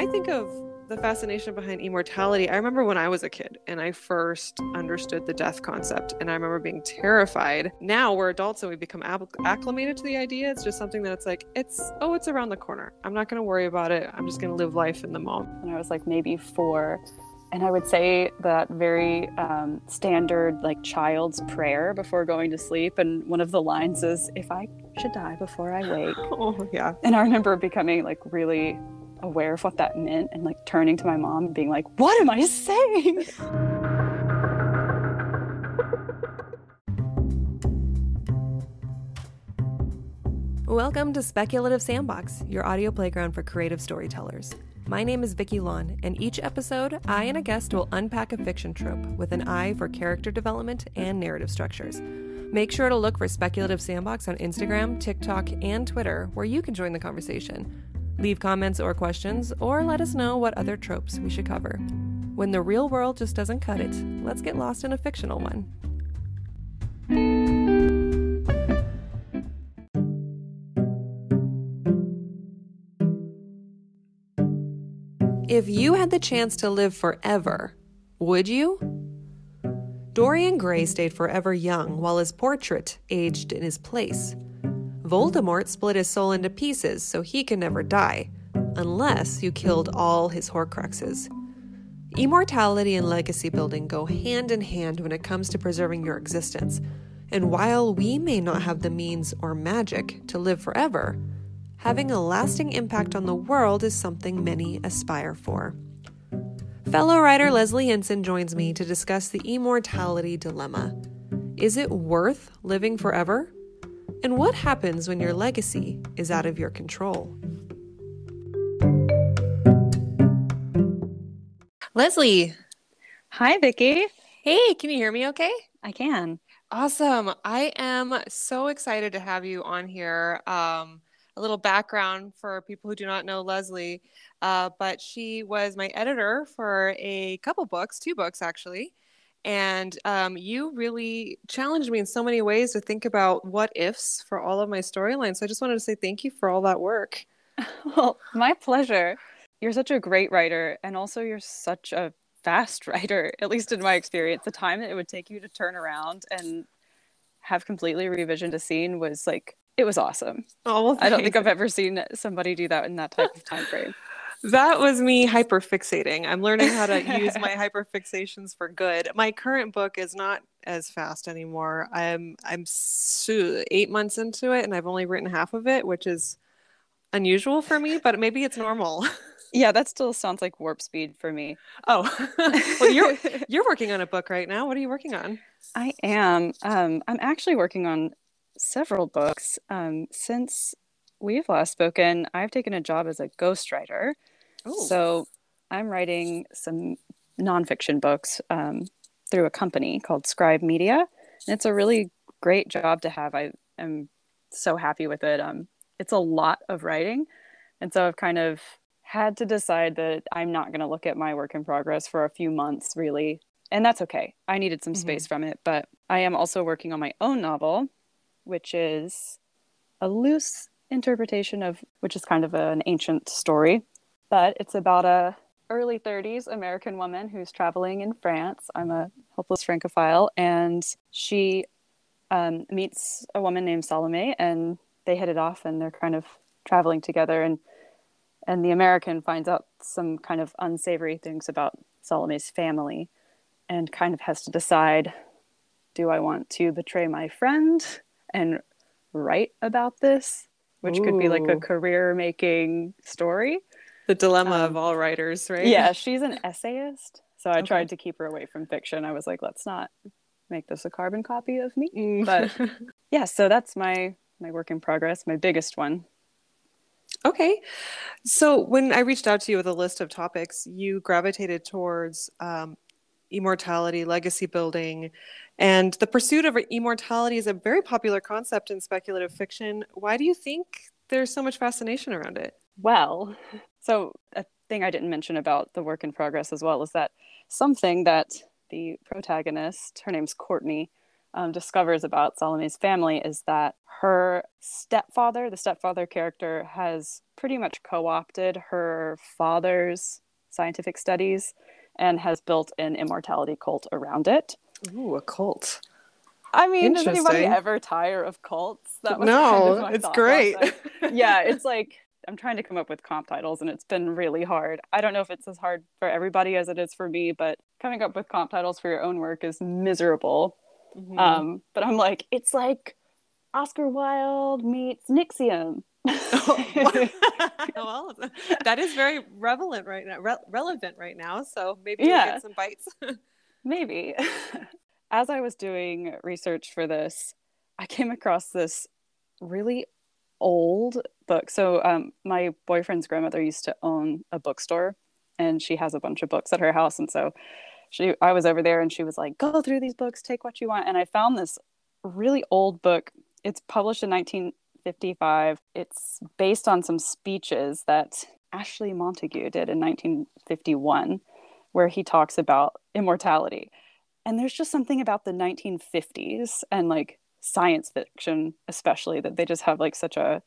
I think of the fascination behind immortality, I remember when I was a kid and I first understood the death concept, and I remember being terrified. Now we're adults and we become acclimated to the idea. It's just something that it's like, it's, oh, it's around the corner. I'm not going to worry about it. I'm just going to live life in the moment. When I was like maybe four, and I would say that very um, standard, like child's prayer before going to sleep. And one of the lines is, If I should die before I wake. oh, yeah. And I remember becoming like really aware of what that meant and like turning to my mom and being like, What am I saying? Welcome to Speculative Sandbox, your audio playground for creative storytellers. My name is Vicki Lawn, and each episode, I and a guest will unpack a fiction trope with an eye for character development and narrative structures. Make sure to look for Speculative Sandbox on Instagram, TikTok, and Twitter, where you can join the conversation. Leave comments or questions, or let us know what other tropes we should cover. When the real world just doesn't cut it, let's get lost in a fictional one. If you had the chance to live forever, would you? Dorian Gray stayed forever young while his portrait aged in his place. Voldemort split his soul into pieces so he can never die, unless you killed all his Horcruxes. Immortality and legacy building go hand in hand when it comes to preserving your existence, and while we may not have the means or magic to live forever, having a lasting impact on the world is something many aspire for. Fellow writer Leslie Hinson joins me to discuss the immortality dilemma. Is it worth living forever? And what happens when your legacy is out of your control? Leslie. Hi, Vicki. Hey, can you hear me okay? I can. Awesome. I am so excited to have you on here. Um, a little background for people who do not know Leslie, uh, but she was my editor for a couple books, two books actually. And um, you really challenged me in so many ways to think about what ifs for all of my storylines. So I just wanted to say thank you for all that work. Well, my pleasure. You're such a great writer, and also you're such a fast writer, at least in my experience. The time that it would take you to turn around and have completely revisioned a scene was like it was awesome. Oh, well, I don't think I've ever seen somebody do that in that type of time frame. that was me hyperfixating. I'm learning how to use my hyperfixations for good. My current book is not as fast anymore. I'm I'm so, eight months into it, and I've only written half of it, which is unusual for me, but maybe it's normal. Yeah, that still sounds like warp speed for me. Oh, well, you're you're working on a book right now. What are you working on? I am. Um, I'm actually working on several books. Um, since we've last spoken, I've taken a job as a ghostwriter. Ooh. So I'm writing some nonfiction books um, through a company called Scribe Media. And it's a really great job to have. I am so happy with it. Um, it's a lot of writing. And so I've kind of had to decide that I'm not going to look at my work in progress for a few months, really. And that's okay. I needed some mm-hmm. space from it. But I am also working on my own novel which is a loose interpretation of which is kind of an ancient story, but it's about a early 30s American woman who's traveling in France. I'm a hopeless francophile, and she um, meets a woman named Salome, and they hit it off, and they're kind of traveling together, and and the American finds out some kind of unsavory things about Salome's family, and kind of has to decide: Do I want to betray my friend? and write about this, which Ooh. could be like a career making story. The dilemma um, of all writers, right? Yeah, she's an essayist. So I okay. tried to keep her away from fiction. I was like, let's not make this a carbon copy of me. Mm. But yeah, so that's my my work in progress, my biggest one. Okay. So when I reached out to you with a list of topics, you gravitated towards um, immortality, legacy building, and the pursuit of immortality is a very popular concept in speculative fiction. Why do you think there's so much fascination around it? Well, so a thing I didn't mention about the work in progress as well is that something that the protagonist, her name's Courtney, um, discovers about Salome's family is that her stepfather, the stepfather character, has pretty much co opted her father's scientific studies and has built an immortality cult around it. Ooh, a cult. I mean, does anybody ever tire of cults? That was no, kind of it's great. yeah, it's like I'm trying to come up with comp titles and it's been really hard. I don't know if it's as hard for everybody as it is for me, but coming up with comp titles for your own work is miserable. Mm-hmm. Um, but I'm like, it's like Oscar Wilde meets NXIVM. well, that is very relevant right now. Re- relevant right now. So maybe yeah. we'll get some bites. maybe. As I was doing research for this, I came across this really old book. So um, my boyfriend's grandmother used to own a bookstore, and she has a bunch of books at her house. And so she, I was over there, and she was like, "Go through these books, take what you want." And I found this really old book. It's published in 1955. It's based on some speeches that Ashley Montagu did in 1951, where he talks about immortality. And there's just something about the 1950s and like science fiction especially that they just have like such a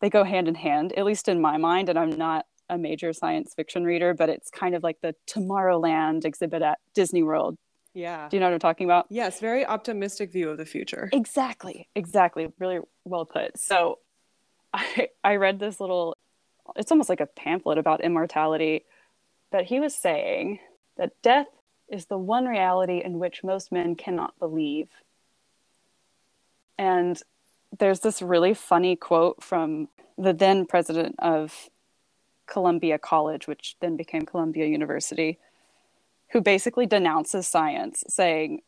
they go hand in hand at least in my mind and i'm not a major science fiction reader but it's kind of like the tomorrowland exhibit at disney world. Yeah. Do you know what i'm talking about? Yes very optimistic view of the future. Exactly exactly. Really well put. So i i read this little it's almost like a pamphlet about immortality but he was saying that death is the one reality in which most men cannot believe and there's this really funny quote from the then president of Columbia College, which then became Columbia University, who basically denounces science, saying,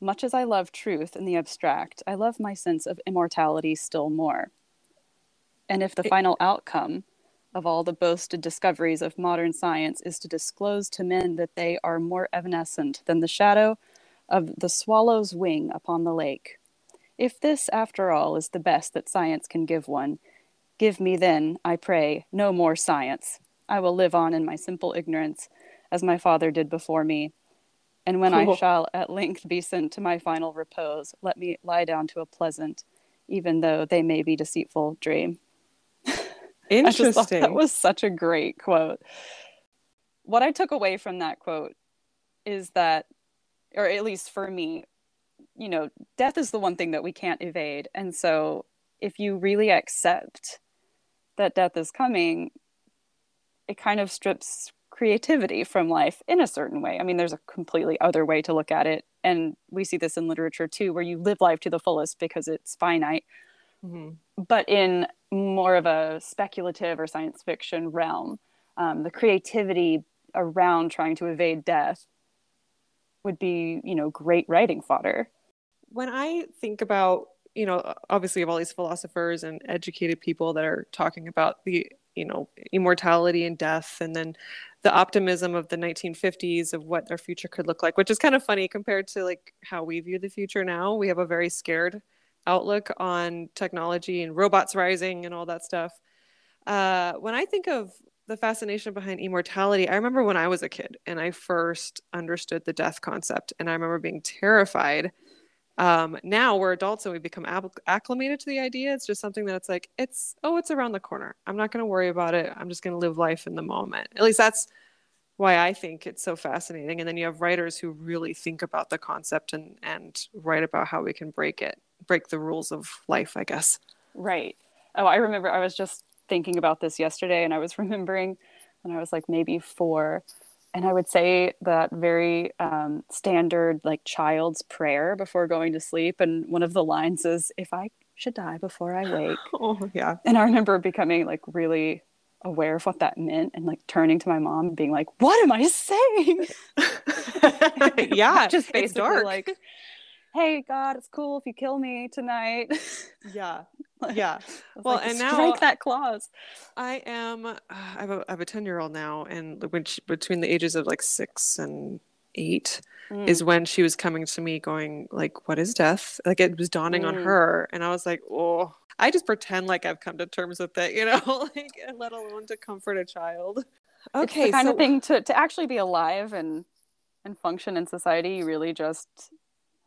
Much as I love truth in the abstract, I love my sense of immortality still more. And if the final outcome of all the boasted discoveries of modern science is to disclose to men that they are more evanescent than the shadow of the swallow's wing upon the lake, if this, after all, is the best that science can give one, give me then, I pray, no more science. I will live on in my simple ignorance, as my father did before me. And when cool. I shall at length be sent to my final repose, let me lie down to a pleasant, even though they may be deceitful, dream. Interesting. that was such a great quote. What I took away from that quote is that, or at least for me, you know, death is the one thing that we can't evade. And so if you really accept that death is coming, it kind of strips creativity from life in a certain way. I mean, there's a completely other way to look at it. And we see this in literature too, where you live life to the fullest because it's finite. Mm-hmm. But in more of a speculative or science fiction realm, um, the creativity around trying to evade death would be, you know, great writing fodder when I think about, you know, obviously of all these philosophers and educated people that are talking about the, you know, immortality and death, and then the optimism of the 1950s of what our future could look like, which is kind of funny compared to like how we view the future now. We have a very scared outlook on technology and robots rising and all that stuff. Uh, when I think of the fascination behind immortality, I remember when I was a kid and I first understood the death concept, and I remember being terrified um, now we're adults and we become acclimated to the idea. It's just something that it's like, it's, oh, it's around the corner. I'm not going to worry about it. I'm just going to live life in the moment. At least that's why I think it's so fascinating. And then you have writers who really think about the concept and, and write about how we can break it, break the rules of life, I guess. Right. Oh, I remember I was just thinking about this yesterday and I was remembering when I was like maybe four and I would say that very um, standard, like child's prayer before going to sleep. And one of the lines is, "If I should die before I wake." oh yeah. And I remember becoming like really aware of what that meant, and like turning to my mom and being like, "What am I saying?" yeah, just basically like, "Hey God, it's cool if you kill me tonight." yeah, yeah. well, like, and now strike that clause. I am. Uh, I have a I have a ten year old now, and which between the ages of like six and eight mm. is when she was coming to me, going like, "What is death?" Like it was dawning mm. on her, and I was like, "Oh." I just pretend like I've come to terms with it, you know, like let alone to comfort a child. Okay, it's the kind so... of thing to to actually be alive and and function in society. You really just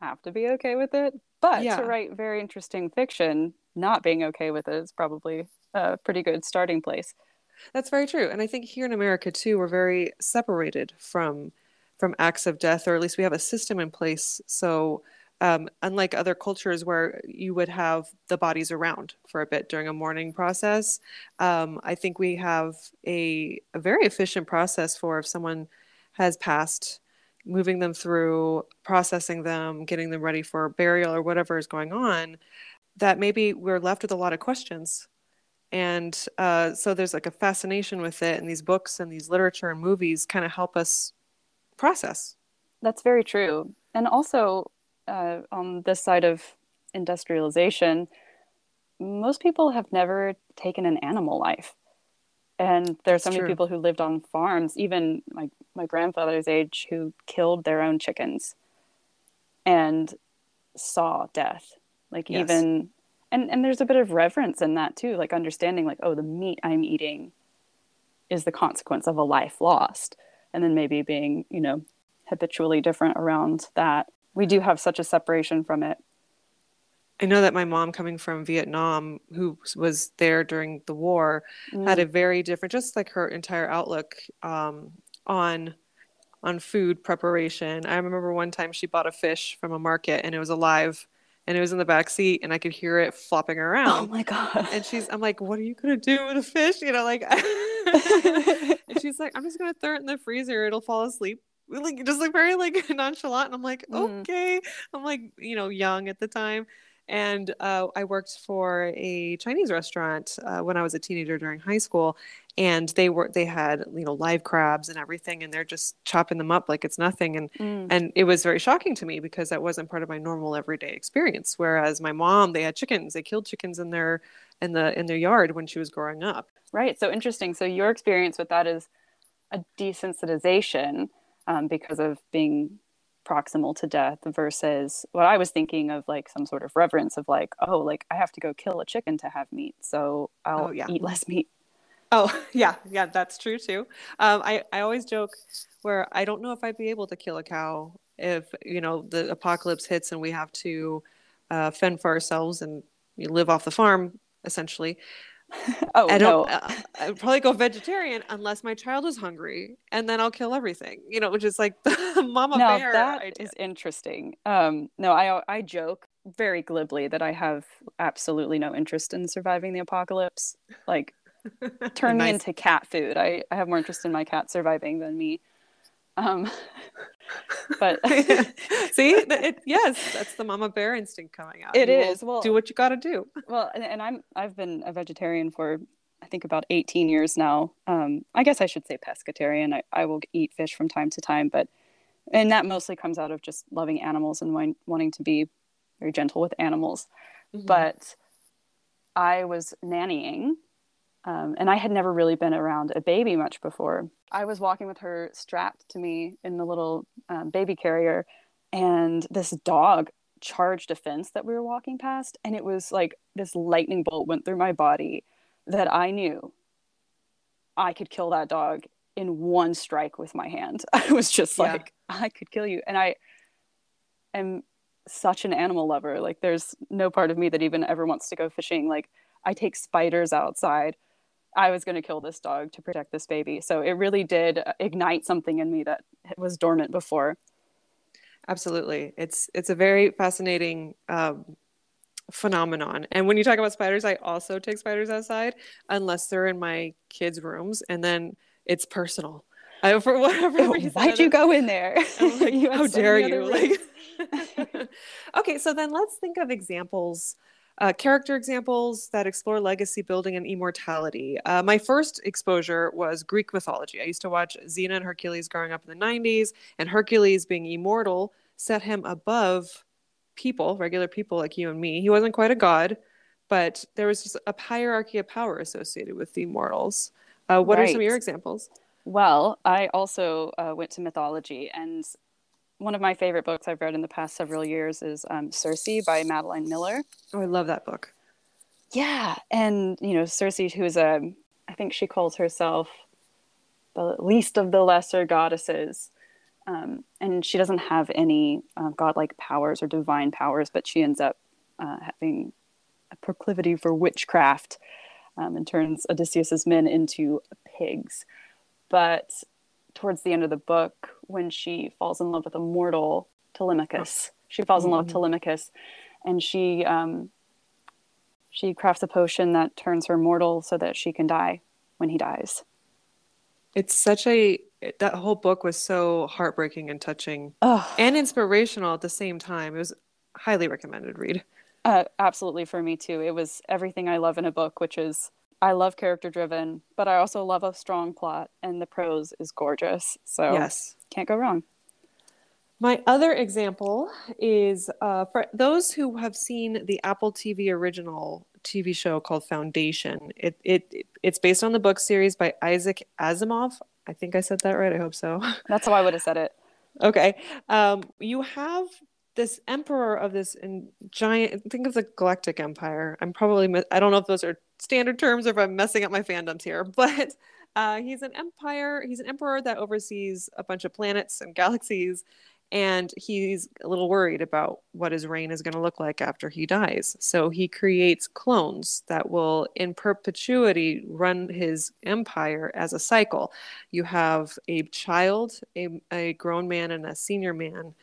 have to be okay with it. But yeah. to write very interesting fiction, not being okay with it is probably a pretty good starting place. That's very true. And I think here in America too, we're very separated from from acts of death, or at least we have a system in place. So um, unlike other cultures where you would have the bodies around for a bit during a mourning process, um, I think we have a, a very efficient process for if someone has passed moving them through, processing them, getting them ready for burial or whatever is going on, that maybe we're left with a lot of questions. And uh, so there's like a fascination with it, and these books and these literature and movies kind of help us process. That's very true. And also, uh, on this side of industrialization, most people have never taken an animal life and there are so many people who lived on farms even my, my grandfather's age who killed their own chickens and saw death. Like yes. even and and there's a bit of reverence in that too like understanding like oh the meat i'm eating is the consequence of a life lost. And then maybe being you know habitually different around that. We do have such a separation from it I know that my mom, coming from Vietnam, who was there during the war, mm. had a very different, just like her entire outlook um, on on food preparation. I remember one time she bought a fish from a market and it was alive and it was in the back seat and I could hear it flopping around. Oh my god! And she's, I'm like, what are you gonna do with a fish? You know, like, and she's like, I'm just gonna throw it in the freezer. It'll fall asleep like just like very like nonchalant and i'm like mm. okay i'm like you know young at the time and uh, I worked for a Chinese restaurant uh, when I was a teenager during high school, and they were they had you know live crabs and everything, and they're just chopping them up like it's nothing, and mm. and it was very shocking to me because that wasn't part of my normal everyday experience. Whereas my mom, they had chickens, they killed chickens in their in the in their yard when she was growing up. Right. So interesting. So your experience with that is a desensitization um, because of being proximal to death versus what I was thinking of like some sort of reverence of like, oh, like I have to go kill a chicken to have meat, so I'll oh, yeah. eat less meat. Oh yeah, yeah, that's true too. Um, I I always joke where I don't know if I'd be able to kill a cow if you know the apocalypse hits and we have to uh, fend for ourselves and live off the farm essentially. oh I don't. No. Uh, I'd probably go vegetarian unless my child is hungry, and then I'll kill everything. You know, which is like the mama now, bear. That idea. is interesting. Um, no, I I joke very glibly that I have absolutely no interest in surviving the apocalypse. Like, turn nice. me into cat food. I I have more interest in my cat surviving than me. Um, but see, it, yes, that's the mama bear instinct coming out. It you is. Well, do what you got to do. Well, and, and, I'm I've been a vegetarian for I think about 18 years now. Um, I guess I should say pescatarian. I, I will eat fish from time to time, but and that mostly comes out of just loving animals and wanting, wanting to be very gentle with animals. Mm-hmm. But I was nannying um, and I had never really been around a baby much before. I was walking with her strapped to me in the little um, baby carrier, and this dog charged a fence that we were walking past. And it was like this lightning bolt went through my body that I knew I could kill that dog in one strike with my hand. I was just yeah. like, I could kill you. And I am such an animal lover. Like, there's no part of me that even ever wants to go fishing. Like, I take spiders outside. I was going to kill this dog to protect this baby. So it really did ignite something in me that was dormant before. Absolutely, it's it's a very fascinating um, phenomenon. And when you talk about spiders, I also take spiders outside unless they're in my kids' rooms, and then it's personal. I, for whatever reason, why'd you go in there? Like, how dare you? Like, okay, so then let's think of examples uh, character examples that explore legacy building and immortality. Uh, my first exposure was Greek mythology. I used to watch Xena and Hercules growing up in the 90s, and Hercules being immortal set him above people, regular people like you and me. He wasn't quite a god, but there was just a hierarchy of power associated with the immortals. Uh, what right. are some of your examples? Well, I also uh, went to mythology, and one of my favorite books I've read in the past several years is um, Circe by Madeline Miller. Oh, I love that book. Yeah, and you know Circe, who is a, I think she calls herself the least of the lesser goddesses, Um, and she doesn't have any uh, godlike powers or divine powers, but she ends up uh, having a proclivity for witchcraft um, and turns Odysseus's men into pigs. But towards the end of the book, when she falls in love with a mortal Telemachus, she falls in love with mm-hmm. Telemachus, and she um, she crafts a potion that turns her mortal so that she can die when he dies. It's such a that whole book was so heartbreaking and touching and inspirational at the same time. It was highly recommended read. Uh, absolutely for me too. It was everything I love in a book, which is I love character driven, but I also love a strong plot, and the prose is gorgeous. So yes, can't go wrong. My other example is uh, for those who have seen the Apple TV original TV show called Foundation. It, it it's based on the book series by Isaac Asimov. I think I said that right. I hope so. That's how I would have said it. okay. Um, you have this emperor of this giant. Think of the Galactic Empire. I'm probably. I don't know if those are standard terms or if I'm messing up my fandoms here, but uh, he's an empire. He's an emperor that oversees a bunch of planets and galaxies and he's a little worried about what his reign is going to look like after he dies. So he creates clones that will, in perpetuity, run his empire as a cycle. You have a child, a, a grown man, and a senior man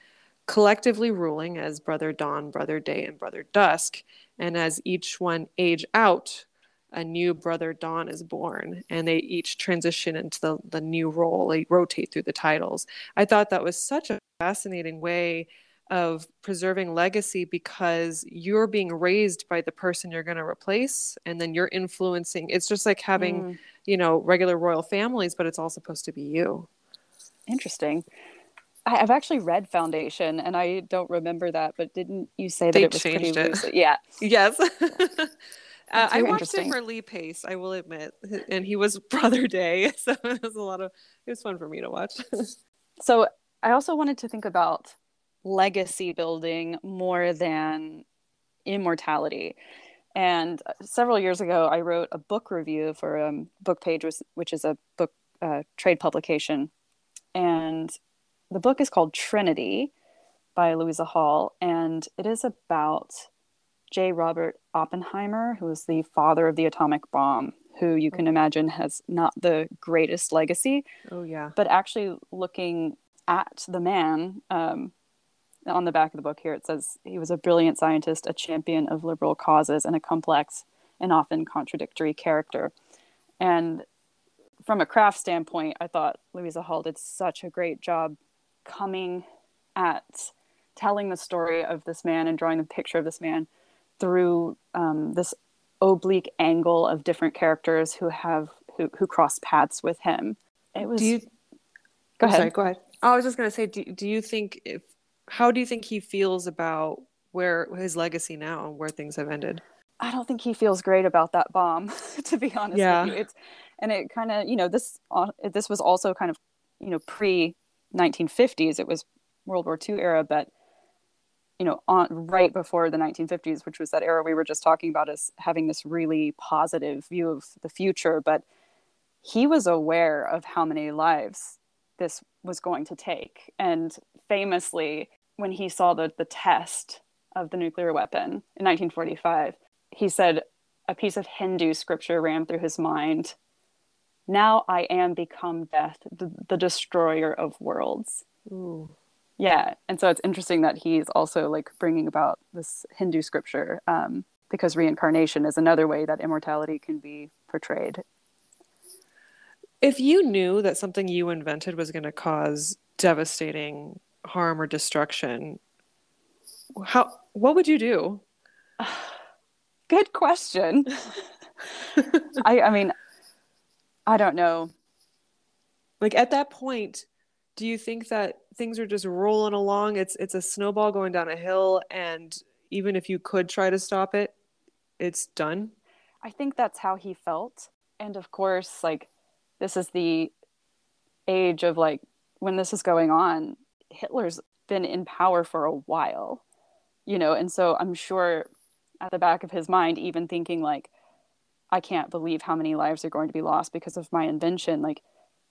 collectively ruling as Brother Dawn, Brother Day, and Brother Dusk. And as each one age out, a new brother Dawn is born, and they each transition into the, the new role. They rotate through the titles. I thought that was such a fascinating way of preserving legacy because you're being raised by the person you're going to replace and then you're influencing it's just like having mm. you know regular royal families but it's all supposed to be you interesting i've actually read foundation and i don't remember that but didn't you say that they it was changed pretty it. Recent? yeah yes Uh, I watched it for Lee Pace, I will admit, and he was Brother Day, so it was a lot of. It was fun for me to watch. so I also wanted to think about legacy building more than immortality. And several years ago, I wrote a book review for um, Book Page, which is a book uh, trade publication, and the book is called Trinity by Louisa Hall, and it is about J. Robert Oppenheimer, who is the father of the atomic bomb, who you can imagine has not the greatest legacy. Oh, yeah. But actually, looking at the man, um, on the back of the book here, it says he was a brilliant scientist, a champion of liberal causes, and a complex and often contradictory character. And from a craft standpoint, I thought Louisa Hall did such a great job coming at telling the story of this man and drawing the picture of this man through um, this oblique angle of different characters who have who, who cross paths with him. It was. Do you, go ahead. Sorry, go ahead. Oh, I was just going to say, do, do you think if how do you think he feels about where his legacy now and where things have ended? I don't think he feels great about that bomb, to be honest yeah. with you. It's and it kind of you know this uh, this was also kind of you know pre 1950s. It was World War II era, but you know, on right before the 1950s, which was that era we were just talking about as having this really positive view of the future. But he was aware of how many lives this was going to take. And famously, when he saw the, the test of the nuclear weapon in 1945, he said a piece of Hindu scripture ran through his mind. Now I am become death, the, the destroyer of worlds. Ooh yeah and so it's interesting that he's also like bringing about this hindu scripture um, because reincarnation is another way that immortality can be portrayed. If you knew that something you invented was going to cause devastating harm or destruction how what would you do? Good question. I i mean i don't know. Like at that point do you think that things are just rolling along? It's it's a snowball going down a hill and even if you could try to stop it it's done? I think that's how he felt. And of course like this is the age of like when this is going on hitler's been in power for a while you know? And so i'm sure at the back of his mind even thinking like i can't believe how many lives are going to be lost because of my invention like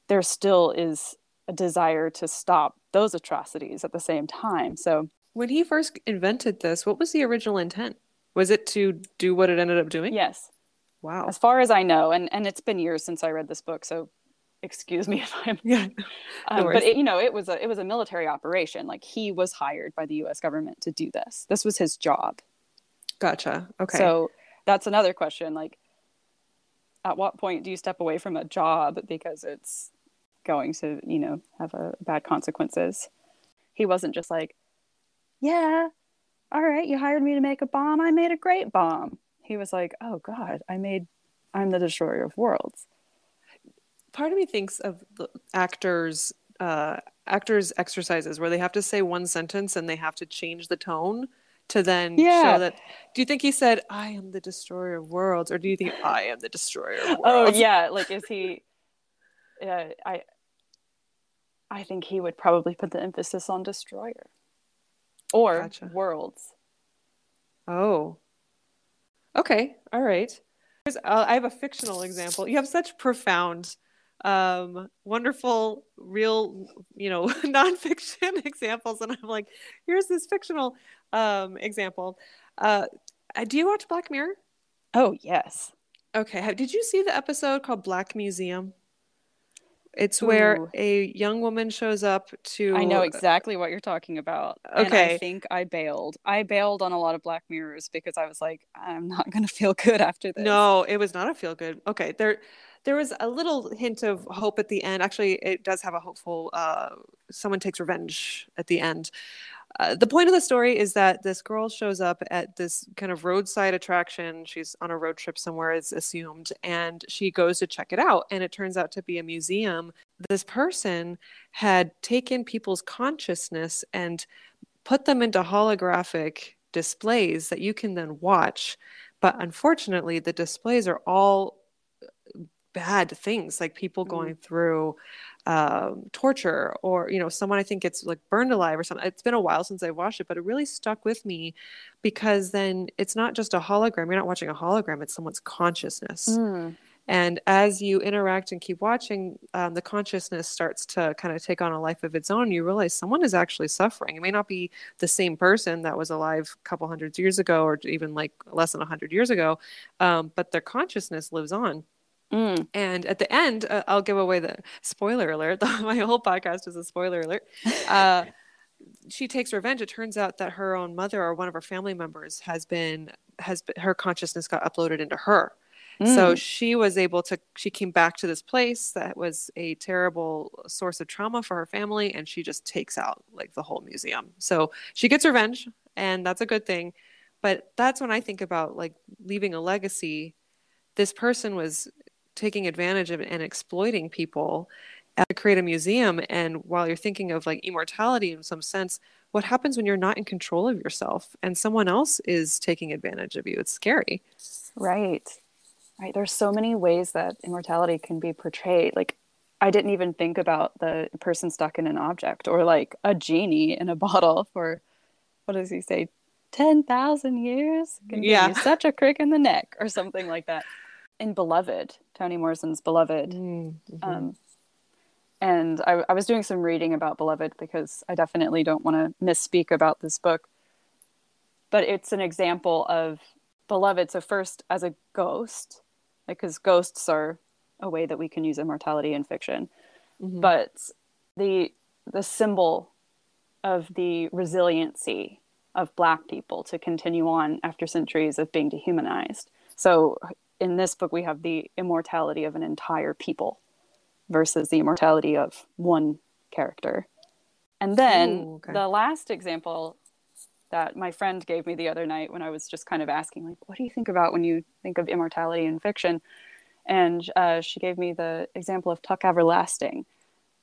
there still is a desire to stop those atrocities at the same time. So when he first invented this, what was the original intent? Was it to do what it ended up doing? Yes. Wow. As far as I know, and and it's been years since I read this book, so excuse me if I'm yeah. Um, but it, you know, it was a it was a military operation. Like he was hired by the U.S. government to do this. This was his job. Gotcha. Okay. So that's another question. Like, at what point do you step away from a job because it's going to, you know, have a bad consequences? He wasn't just like, yeah, all right, you hired me to make a bomb. I made a great bomb. He was like, oh God, I made, I'm the destroyer of worlds. Part of me thinks of actors, uh, actors' exercises where they have to say one sentence and they have to change the tone to then yeah. show that. Do you think he said, "I am the destroyer of worlds," or do you think I am the destroyer of oh, worlds? Oh yeah, like is he? Yeah, I. I think he would probably put the emphasis on destroyer, or gotcha. worlds. Oh. Okay. All right. Uh, I have a fictional example. You have such profound um, wonderful, real, you know, nonfiction examples, and I'm like, here's this fictional um, example. Uh, do you watch Black Mirror? Oh yes. Okay. Did you see the episode called Black Museum? It's where a young woman shows up to. I know exactly what you're talking about. Okay. I think I bailed. I bailed on a lot of Black Mirrors because I was like, I'm not going to feel good after this. No, it was not a feel good. Okay. There, there was a little hint of hope at the end. Actually, it does have a hopeful. Uh, someone takes revenge at the end. Uh, the point of the story is that this girl shows up at this kind of roadside attraction. She's on a road trip somewhere, it's assumed, and she goes to check it out. And it turns out to be a museum. This person had taken people's consciousness and put them into holographic displays that you can then watch. But unfortunately, the displays are all bad things like people mm-hmm. going through um, torture or you know someone i think gets like burned alive or something. It's been a while since i watched it but it really stuck with me because then it's not just a hologram. You're not watching a hologram it's someone's consciousness. Mm. and as you interact and keep watching um, the consciousness starts to kind of take on a life of its own. You realize someone is actually suffering. It may not be the same person that was alive a couple hundred years ago or even like less than 100 years ago um, but their consciousness lives on Mm. And at the end, uh, I'll give away the spoiler alert. My whole podcast is a spoiler alert. Uh, she takes revenge. It turns out that her own mother or one of her family members has been has been, her consciousness got uploaded into her. Mm. So she was able to. She came back to this place that was a terrible source of trauma for her family, and she just takes out like the whole museum. So she gets revenge, and that's a good thing. But that's when I think about like leaving a legacy. This person was taking advantage of and exploiting people to create a museum. And while you're thinking of like immortality in some sense what happens when you're not in control of yourself and someone else is taking advantage of you? It's scary. Right. Right. There's so many ways that immortality can be portrayed. Like i didn't even think about the person stuck in an object or like a genie in a bottle for what does he say 10,000 years? Can yeah. such a crick in the neck or something like that in beloved Toni Morrison's Beloved. Mm-hmm. Um, and I, I was doing some reading about Beloved because I definitely don't want to misspeak about this book. But it's an example of Beloved. So, first, as a ghost, because like, ghosts are a way that we can use immortality in fiction. Mm-hmm. But the the symbol of the resiliency of black people to continue on after centuries of being dehumanized. So in this book we have the immortality of an entire people versus the immortality of one character. And then Ooh, okay. the last example that my friend gave me the other night when I was just kind of asking, like, what do you think about when you think of immortality in fiction? And uh, she gave me the example of Tuck Everlasting,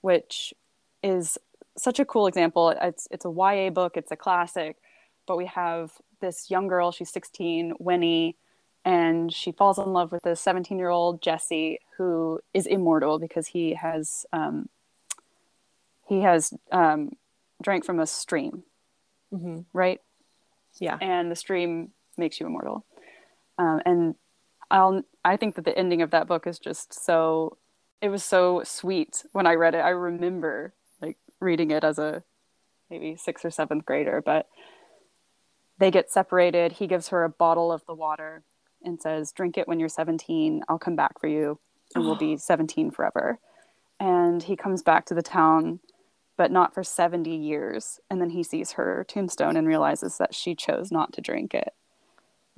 which is such a cool example. It's it's a YA book, it's a classic, but we have this young girl, she's 16, Winnie, and she falls in love with a 17 year old Jesse who is immortal because he has um, he has um, drank from a stream, mm-hmm. right? Yeah, and the stream makes you immortal. Um, and I'll I think that the ending of that book is just so it was so sweet when I read it. I remember like reading it as a maybe sixth or seventh grader, but they get separated. He gives her a bottle of the water and says, Drink it when you're 17. I'll come back for you and we'll oh. be 17 forever. And he comes back to the town, but not for 70 years. And then he sees her tombstone and realizes that she chose not to drink it.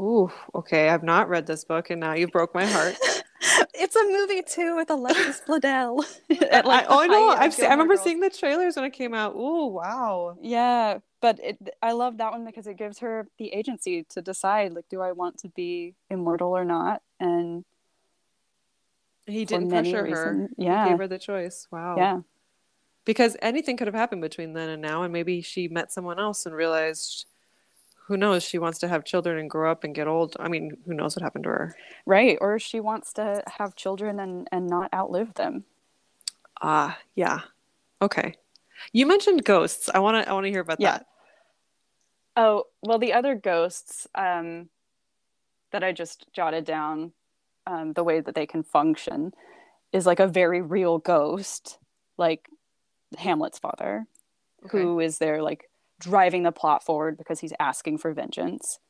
Ooh, okay. I've not read this book, and now you broke my heart. it's a movie too with Alexis Bledel. At, like, I, oh, I know. I've seen, I remember Girls. seeing the trailers when it came out. Ooh, wow. Yeah, but it, I love that one because it gives her the agency to decide, like, do I want to be immortal or not? And he didn't pressure her. Yeah, he gave her the choice. Wow. Yeah. Because anything could have happened between then and now, and maybe she met someone else and realized who knows? She wants to have children and grow up and get old. I mean who knows what happened to her? Right or she wants to have children and and not outlive them. Ah uh, yeah. Okay. You mentioned ghosts. I want to i want to hear about yeah. that. Oh well the other ghosts um that i just jotted down um, the way that they can function is like a very real ghost like hamlet's father okay. who is there like driving the plot forward because he's asking for vengeance.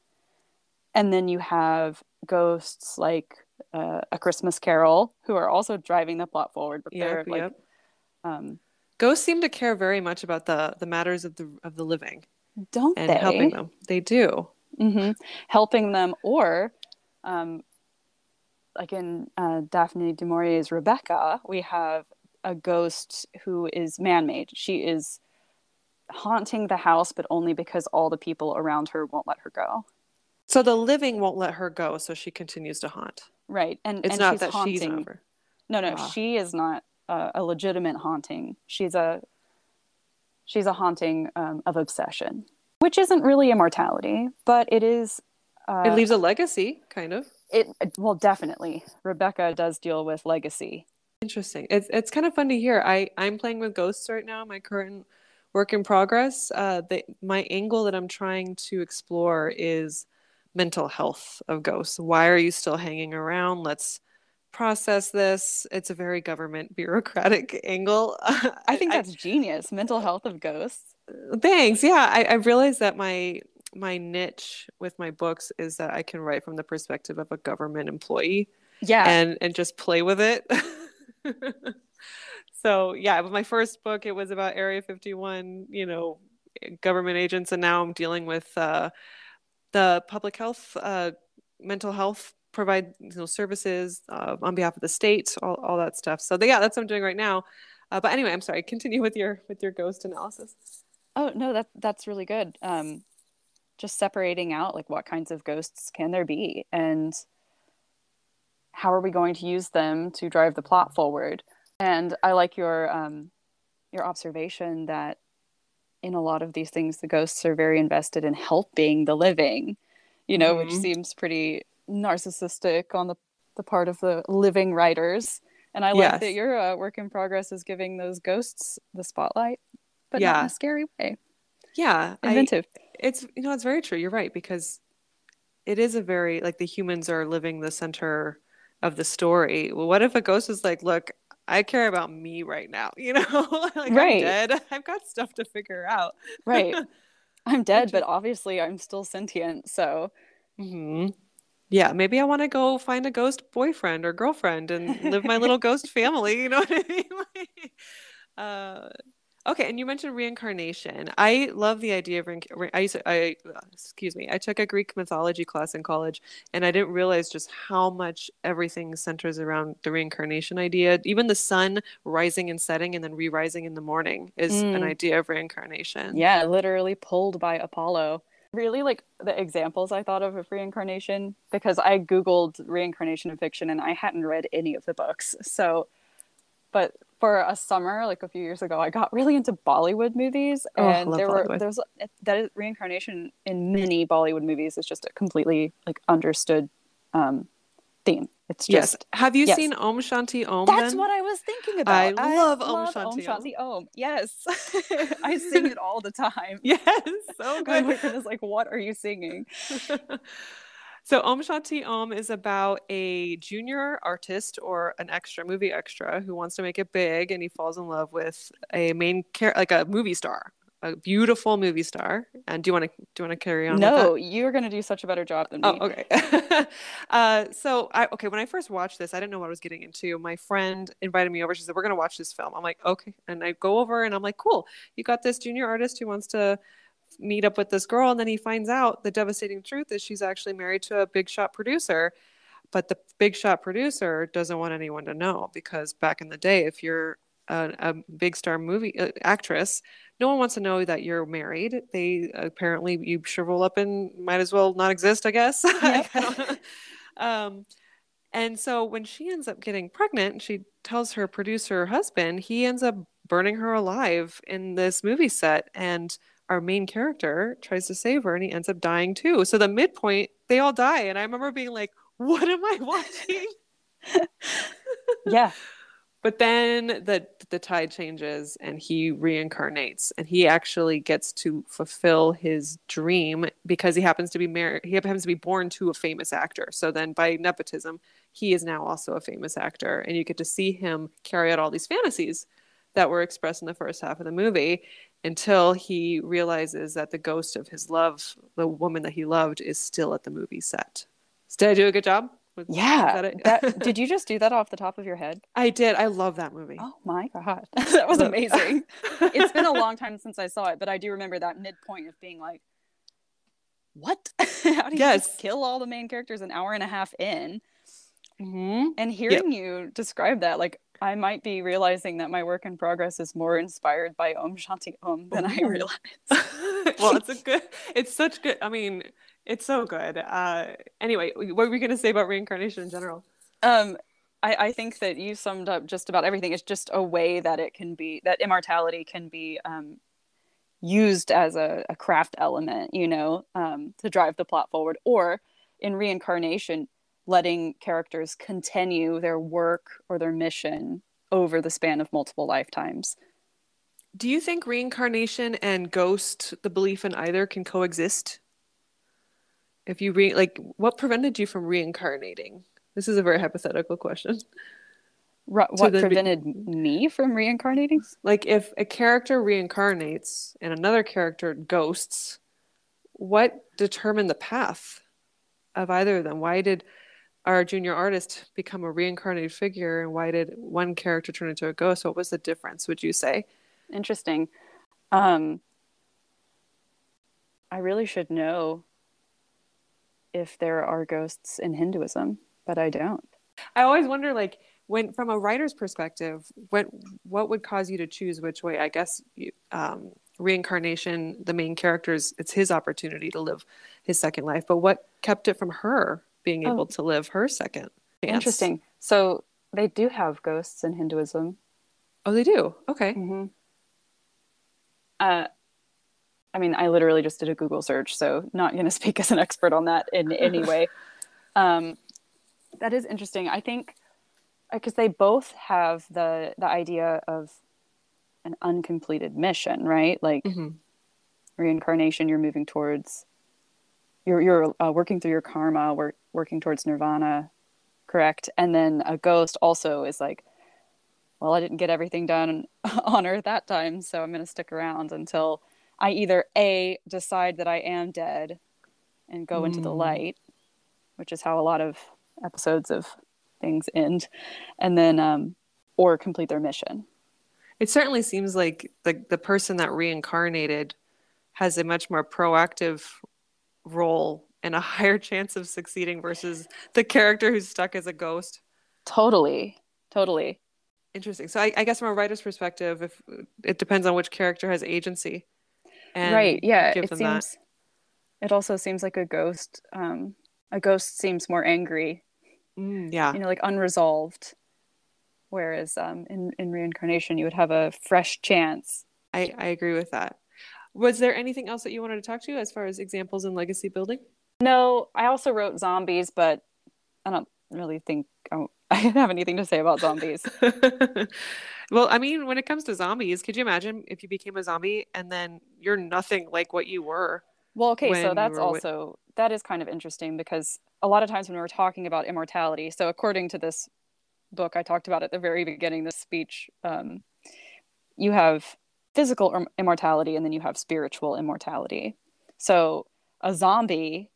And then you have ghosts like uh, A Christmas Carol who are also driving the plot forward, but they're like yep. um, ghosts seem to care very much about the the matters of the of the living, don't and they? Helping them, they do. Mm-hmm. Helping them, or um, like in uh, Daphne du Maurier's Rebecca, we have a ghost who is man-made. She is haunting the house, but only because all the people around her won't let her go. So the living won't let her go, so she continues to haunt. Right, and it's and not she's that haunting. she's over. No, no, ah. she is not uh, a legitimate haunting. She's a she's a haunting um, of obsession, which isn't really immortality, but it is. Uh, it leaves a legacy, kind of. It well, definitely. Rebecca does deal with legacy. Interesting. It's it's kind of fun to hear. I I'm playing with ghosts right now. My current work in progress. Uh, the, my angle that I'm trying to explore is mental health of ghosts. Why are you still hanging around? Let's process this. It's a very government bureaucratic angle. I think that's I, genius. Mental health of ghosts. Thanks. Yeah, I, I realized that my my niche with my books is that I can write from the perspective of a government employee. Yeah, and and just play with it. so yeah, but my first book it was about Area 51, you know, government agents, and now I'm dealing with uh, the public health, uh, mental health provide you know services uh, on behalf of the state, all, all that stuff. So yeah, that's what I'm doing right now. Uh, but anyway, I'm sorry. Continue with your with your ghost analysis. Oh no, that that's really good. Um, just separating out like what kinds of ghosts can there be, and how are we going to use them to drive the plot forward? And I like your um, your observation that in a lot of these things, the ghosts are very invested in helping the living, you know, mm-hmm. which seems pretty narcissistic on the, the part of the living writers. And I like yes. that your uh, work in progress is giving those ghosts the spotlight, but yeah. not in a scary way. Yeah, inventive. I, it's you know it's very true. You're right because it is a very like the humans are living the center of the story. Well, what if a ghost is like, look, I care about me right now, you know? like right. I'm dead. I've got stuff to figure out. right. I'm dead, but obviously I'm still sentient, so mm-hmm. Yeah, maybe I want to go find a ghost boyfriend or girlfriend and live my little ghost family, you know what I mean? uh Okay, and you mentioned reincarnation. I love the idea of re- I used to, I excuse me. I took a Greek mythology class in college, and I didn't realize just how much everything centers around the reincarnation idea. Even the sun rising and setting, and then re-rising in the morning is mm. an idea of reincarnation. Yeah, literally pulled by Apollo. Really, like the examples I thought of of reincarnation because I googled reincarnation in fiction, and I hadn't read any of the books. So, but for a summer, like a few years ago, I got really into Bollywood movies, oh, and oh, there were there's that is reincarnation in many Bollywood movies is just a completely like understood um, theme. It's just. Yes. Have you yes. seen Om Shanti Om? That's then? what I was thinking about. I, I love, Om Shanti Om. Shanti Om. Yes, I sing it all the time. Yes, so good. My boyfriend is like, "What are you singing?" So Om Shanti Om is about a junior artist or an extra movie extra who wants to make it big, and he falls in love with a main character, like a movie star, a beautiful movie star. And do you want to do you want to carry on? No, you're going to do such a better job than me. Oh, okay. uh, so I okay. When I first watched this, I didn't know what I was getting into. My friend invited me over. She said, "We're going to watch this film." I'm like, "Okay," and I go over and I'm like, "Cool, you got this junior artist who wants to." Meet up with this girl and then he finds out the devastating truth is she's actually married to a big shot producer. But the big shot producer doesn't want anyone to know because back in the day if you're a, a big star movie uh, actress no one wants to know that you're married. They apparently you shrivel up and might as well not exist i guess. Yep. um, and so when she ends up getting pregnant she tells her producer husband he ends up burning her alive in this movie set. And our main character tries to save her and he ends up dying too. So the midpoint, they all die. And I remember being like, what am I watching? yeah. But then the the tide changes and he reincarnates and he actually gets to fulfill his dream because he happens to be married he happens to be born to a famous actor. So then by nepotism, he is now also a famous actor and you get to see him carry out all these fantasies that were expressed in the first half of the movie until he realizes that the ghost of his love, the woman that he loved, is still at the movie set. Did I do a good job? yeah. That that, did you just do that off the top of your head? I did. I love that movie. Oh my god, that was amazing. it's been a long time since I saw it, but I do remember that midpoint of being like, "What? How do you yes. kill all the main characters an hour and a half in?" Mm-hmm. And hearing yep. you describe that, like I might be realizing that my work in progress is more inspired by Om Shanti Om than I realize. well, it's a good, it's such good. I mean, it's so good. Uh, anyway, what were we going to say about reincarnation in general? Um, I, I think that you summed up just about everything. It's just a way that it can be, that immortality can be um, used as a, a craft element, you know, um, to drive the plot forward. Or in reincarnation, letting characters continue their work or their mission over the span of multiple lifetimes. Do you think reincarnation and ghost, the belief in either, can coexist? If you re like, what prevented you from reincarnating? This is a very hypothetical question. what prevented be- me from reincarnating? Like, if a character reincarnates and another character ghosts, what determined the path of either of them? Why did our junior artist become a reincarnated figure and why did one character turn into a ghost? What was the difference would you say? Interesting. Um i really should know if there are ghosts in hinduism but i don't. I always wonder like when from a writer's perspective what what would cause you to choose which way? I guess you, um, reincarnation the main characters it's his opportunity to live his second life but what kept it from her being able oh. to live her second chance. Interesting. So they do have ghosts in Hinduism. Oh, they do. Okay. Mm-hmm. Uh, I mean, I literally just did a Google search, so not going to speak as an expert on that in any way. Um, that is interesting. I think because uh, they both have the the idea of an uncompleted mission, right? Like mm-hmm. reincarnation, you're moving towards you're you're uh, working through your karma, work, working towards nirvana, correct? And then a ghost also is like, well, I didn't get everything done on Earth that time, so I'm going to stick around until I either a decide that I am dead and go mm. into the hmm. light, which is how a lot of episodes of things end, and then um, or complete their mission. It certainly seems like the the person that reincarnated has a much more proactive role and a higher chance of succeeding versus the character who's stuck as a ghost. Totally. Totally. Interesting. So I, I guess from a writer's perspective, if it depends on which character has agency. right. Yeah. It seems. That. It also seems like a ghost. Um, a ghost seems more angry. Mm, yeah. You know, like unresolved. Whereas um, in in reincarnation, you would have a fresh chance. I I agree with that. Was there anything else that you wanted to talk to as far as examples in legacy building? No, I also wrote zombies, but I don't really think I, I have anything to say about zombies. well, I mean, when it comes to zombies, could you imagine if you became a zombie and then you're nothing like what you were? Well, okay, so that's also that is kind of interesting because a lot of times when we're talking about immortality, so according to this book I talked about at the very beginning, this speech, um, you have physical immortality and then you have spiritual immortality. So a zombie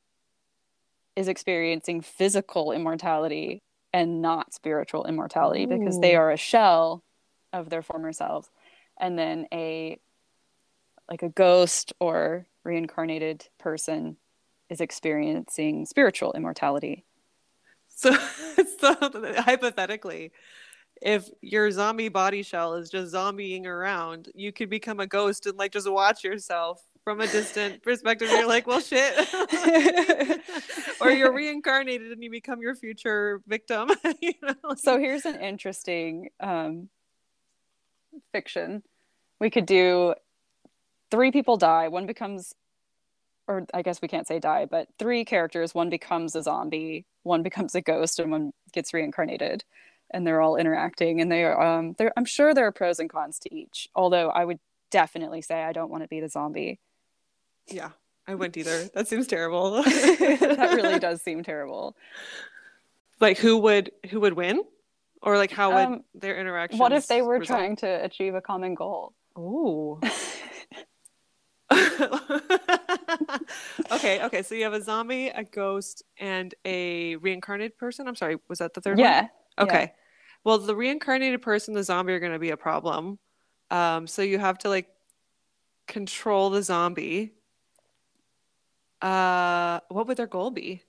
is experiencing physical immortality and not spiritual immortality Ooh. because they are a shell of their former selves and then a like a ghost or reincarnated person is experiencing spiritual immortality so, so hypothetically if your zombie body shell is just zombieing around you could become a ghost and like just watch yourself from a distant perspective. You're like well shit. Or you're reincarnated and you become your future victim you know? so here's an interesting um, fiction. We could do three people die. One becomes or i guess we can't say die but three characters. One becomes a zombie one becomes a ghost and one gets reincarnated and they're all interacting and they are um i'm sure there are pros and cons to each although i would definitely say i don't want to be the zombie yeah, I wouldn't either. That seems terrible. that really does seem terrible. Like who would who would win? Or like how would um, their interaction What if they were result? trying to achieve a common goal? Oh. okay, okay. So you have a zombie, a ghost, and a reincarnated person. I'm sorry, was that the third yeah, one? Okay. Yeah. Well, the reincarnated person, the zombie are going to be a problem. Um, so you have to like control the zombie uh, what would their goal be?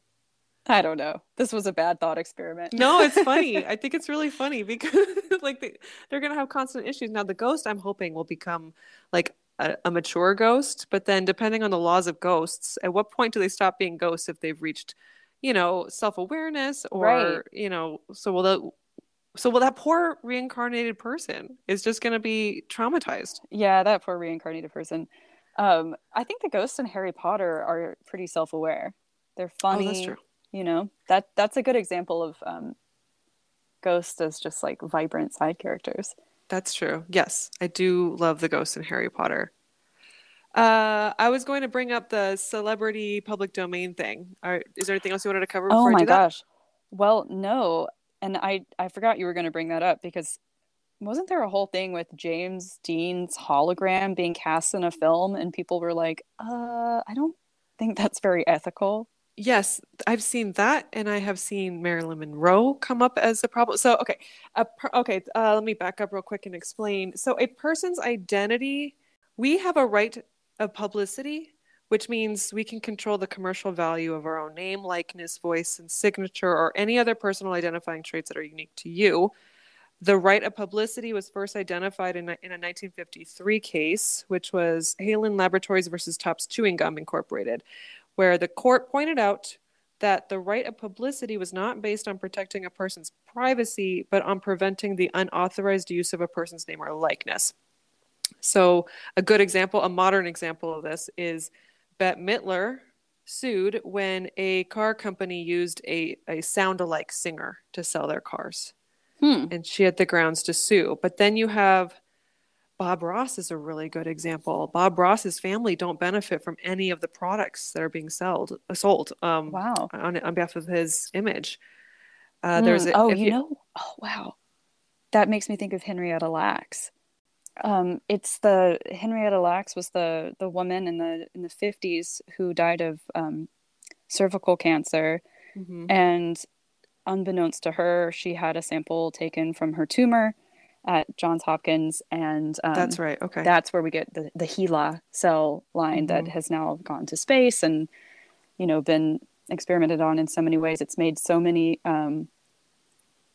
I don't know. This was a bad thought experiment. no, it's funny. I think it's really funny because like they, they're gonna have constant issues. Now the ghost, I'm hoping, will become like a, a, mature ghost. But then, depending on the laws of ghosts, at what point do they stop being ghosts if they've reached, you know, self awareness or right. you know? So will the so well, that poor reincarnated person is just gonna be traumatized? Yeah, that poor reincarnated person. Um, I think the ghosts in Harry Potter are pretty self-aware. They're funny. Oh, that's true. You know that that's a good example of um, ghosts as just like vibrant side characters. That's true. Yes, I do love the ghosts in Harry Potter. Uh, I was going to bring up the celebrity public domain thing. Are, is there anything else you wanted to cover? Before I do that? Oh my gosh. Well, no, and I I forgot you were going to bring that up because wasn't there a whole thing with James Dean's hologram being cast in a film and people were like, uh, I don't think that's very ethical. Yes, I've seen that, and I have seen Marilyn Monroe come up as a problem. So, okay, per- okay, uh, let me back up real quick and explain. So, a person's identity, we have a right of publicity, which means we can control the commercial value of our own name, likeness, voice, and signature, or any other personal identifying traits that are unique to you. The right of publicity was first identified in a, in a 1953 case, which was Haelan Laboratories versus Topps Chewing Gum Incorporated, where the court pointed out that the right of publicity was not based on protecting a person's privacy, but on preventing the unauthorized use of a person's name or likeness. So, a good example, a modern example of this is Bette Midler sued when a car company used a, a sound alike singer to sell their cars. Hmm. And she had the grounds to sue. But then you have Bob Ross is a really good example. Bob Ross's family don't benefit from any of the products that are being sold. Sold. Um, wow. On on behalf of his image. Uh, mm. There's a, oh, you, you, know, oh wow, that makes me think of Henrietta Lacks. Um, it's the Henrietta Lacks was the the woman in the in the fifties who died of um, cervical cancer, mm-hmm. and unbeknownst to her, she had a sample taken from her tumor at Johns Hopkins, and um, that's right. Okay, that's where we get the the HeLa cell line mm-hmm. that has now gone to space and you know been experimented on in so many ways. It's made so many um,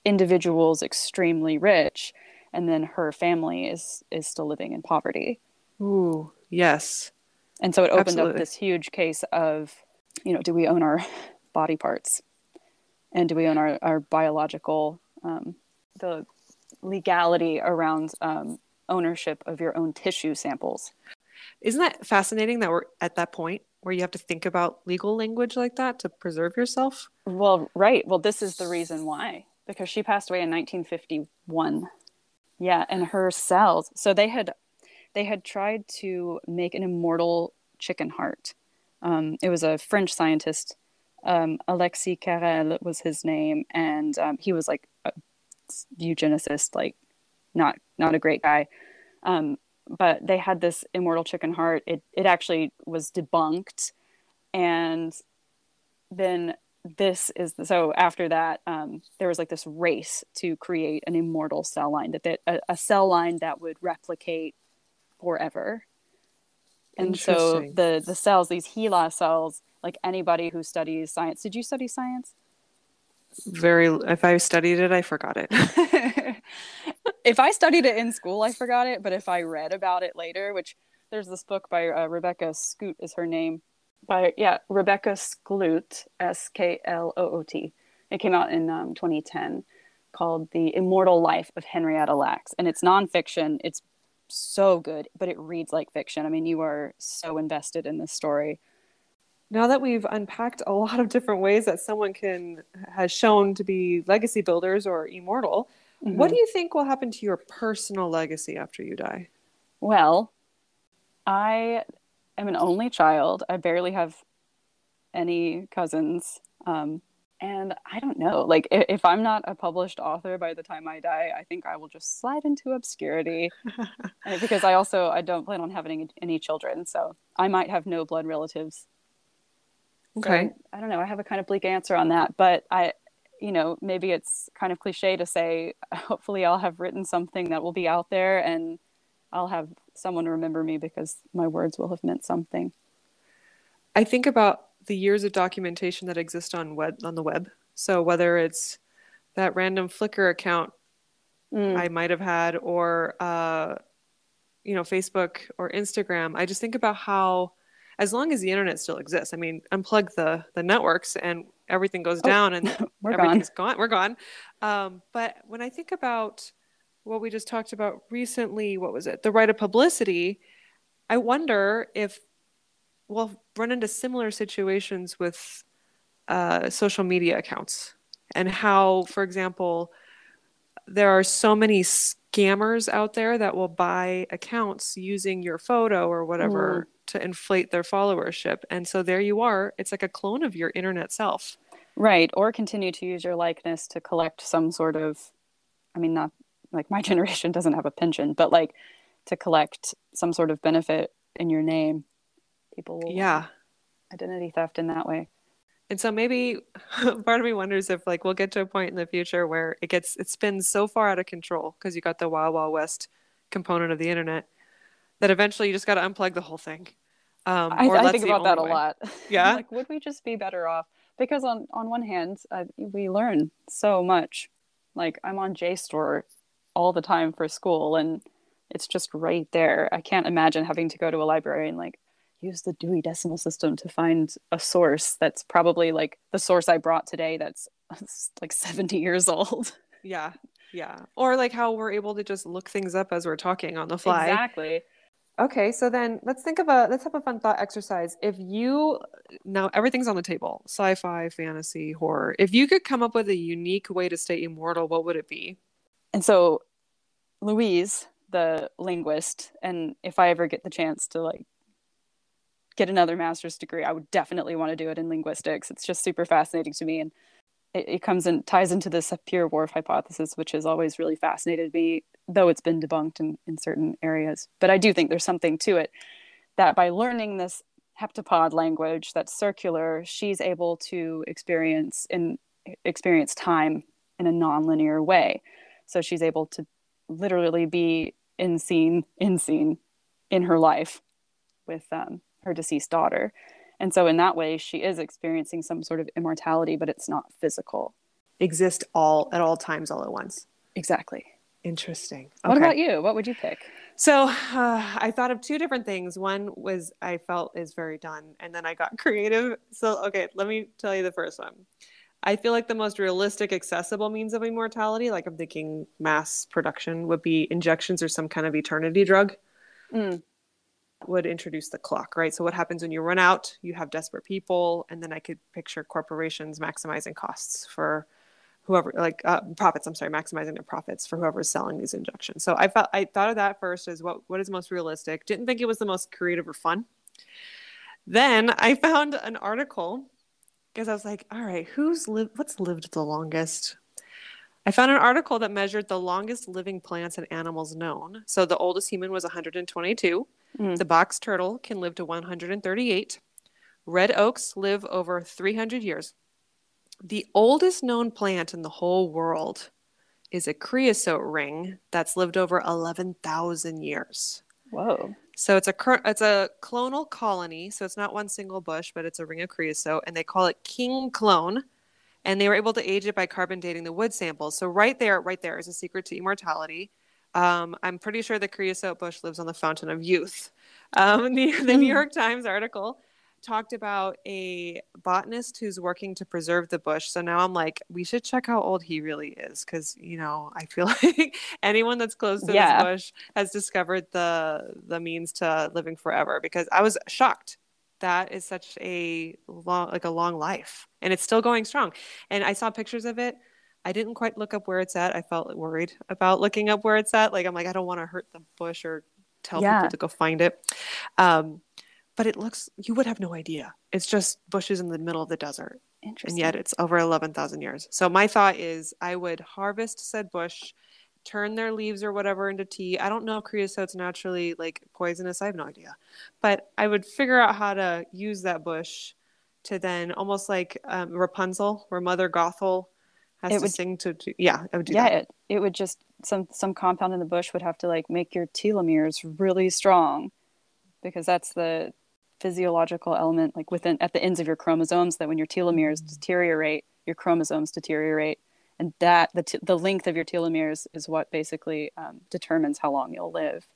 individuals extremely rich, and then her family is is still living in poverty. Ooh, yes. And so it opened Absolutely. up this huge case of, you know, do we own our body parts? and do we own our, our biological um, the legality around um, ownership of your own tissue samples isn't that fascinating that we're at that point where you have to think about legal language like that to preserve yourself well right well this is the reason why because she passed away in 1951 yeah and her cells so they had they had tried to make an immortal chicken heart Um, it was a French scientist, um, Alexis Carrel was his name, and um, he was like a eugenicist, like not not a great guy. Um, but they had this immortal chicken heart. It it actually was debunked, and then this is the, so after that um, there was like this race to create an immortal cell line that, that a, a cell line that would replicate forever. And so the the cells these HeLa cells like anybody who studies science did you study science? Very if i studied it i forgot it. If i studied it in school i forgot it but if i read about it later which there's this book by uh, rebecca Skloot is her name by yeah rebecca skloot s-k-l-o-o-t it came out in um, 2010 called the immortal life of henrietta lacks. And it's nonfiction. It's so good but it reads like fiction. I mean you are so invested in this story. Now that we've unpacked a lot of different ways that someone can has shown to be legacy builders or immortal mm-hmm. what do you think will happen to your personal legacy after you die? Well i am an only child i barely have any cousins um, and i don't know like if, if, i'm not a published author by the time i die i think i will just slide into obscurity because i also i don't plan on having any, children so i might have no blood relatives Okay. So, I don't know. I have a kind of bleak answer on that, but I, you know, maybe it's kind of cliche to say, hopefully I'll have written something that will be out there and I'll have someone remember me because my words will have meant something. I think about the years of documentation that exist on web on the web. So whether it's that random Flickr account mm. I might have had, or uh, you know, Facebook or Instagram, I just think about how as long as the internet still exists. I mean, unplug the the networks and everything goes oh, down and we're everything's gone. gone. We're gone. Um, but when I think about what we just talked about recently, what was it? The right of publicity. I wonder if we'll run into similar situations with uh, social media accounts and how, for example, there are so many scammers out there that will buy accounts using your photo or whatever mm to inflate their followership. And so there you are. It's like a clone of your internet self. Right. Or continue to use your likeness to collect some sort of, I mean, not like my generation doesn't have a pension, but like to collect some sort of benefit in your name. People will. Yeah. Identity theft in that way. And so maybe part of me wonders if like we'll get to a point in the future where it gets it spins so far out of control because you got the wild wild west component of the internet that eventually you just got to unplug the whole thing. Um, I, I think about that a lot. Yeah. like, would we just be better off? Because on on one hand, uh, we learn so much. Like I'm on JSTOR all the time for school, and it's just right there. I can't imagine having to go to a library and like use the Dewey Decimal System to find a source that's probably like the source I brought today. That's like 70 years old. Yeah. Yeah. Or like how we're able to just look things up as we're talking on the fly. Exactly. Okay, so then let's think of a let's have a fun thought exercise. If you now everything's on the table, sci-fi, fantasy, horror. If you could come up with a unique way to stay immortal, what would it be? And so Louise, the linguist, and if I ever get the chance to like get another master's degree, I would definitely want to do it in linguistics. It's just super fascinating to me and it, it comes and ties into the Sapir-Whorf hypothesis, which has always really fascinated me though it's been debunked in, in certain areas. But I do think there's something to it that by learning this heptapod language that's circular, she's able to experience in experience time in a nonlinear way. So she's able to literally be in scene, in scene in her life with um, her deceased daughter. And so in that way, she is experiencing some sort of immortality, but it's not physical. Exist all at all times, all at once. Exactly. Interesting. Okay. What about you? What would you pick? So uh, I thought of two different things. One was I felt is very done, and then I got creative. So okay, let me tell you the first one. I feel like the most realistic, accessible means of immortality, like I'm thinking mass production, would be injections or some kind of eternity drug. Mm. Would introduce the clock, right? So what happens when you run out? You have desperate people, and then I could picture corporations maximizing costs for whoever like uh, profits i'm sorry maximizing their profits for whoever's selling these injections so i felt i thought of that first as what what is most realistic didn't think it was the most creative or fun then I found an article because I was like, all right, who's lived, what's lived the longest? I found an article that measured the longest living plants and animals known. So the oldest human was 122. Mm. The box turtle can live to 138. Red oaks live over 300 years. The oldest known plant in the whole world is a creosote ring that's lived over 11,000 years. Whoa. So it's a it's a clonal colony. So it's not one single bush, but it's a ring of creosote, and they call it king clone. And they were able to age it by carbon dating the wood samples. So right there, right there is a secret to immortality. Um, I'm pretty sure the creosote bush lives on the fountain of youth. Um, the, the New hmm. York Times article talked about a botanist who's working to preserve the bush. So now I'm like, we should check how old he really is because you know I feel like anyone that's close to yeah. this bush has discovered the the means to living forever. Because I was shocked. That is such a long, like a long life, and it's still going strong. And I saw pictures of it. I didn't quite look up where it's at. I felt worried about looking up where it's at. Like I'm like I don't want to hurt the bush or tell yeah. people to go find it. Um, but it looks you would have no idea. It's just bushes in the middle of the desert. And yet it's over 11,000 years. So my thought is I would harvest said bush, turn their leaves or whatever into tea. I don't know if creosote's naturally like poisonous. I have no idea. But I would figure out how to use that bush to then almost like um, Rapunzel, where Mother Gothel has it to would, sing to, to, yeah, I would do yeah, that. It, it would just some some compound in the bush would have to like make your telomeres really strong because that's the physiological element like within at the ends of your chromosomes that when your telomeres mm-hmm. deteriorate your chromosomes deteriorate. And that the, t- the length of your telomeres is what basically um, determines how long you'll live.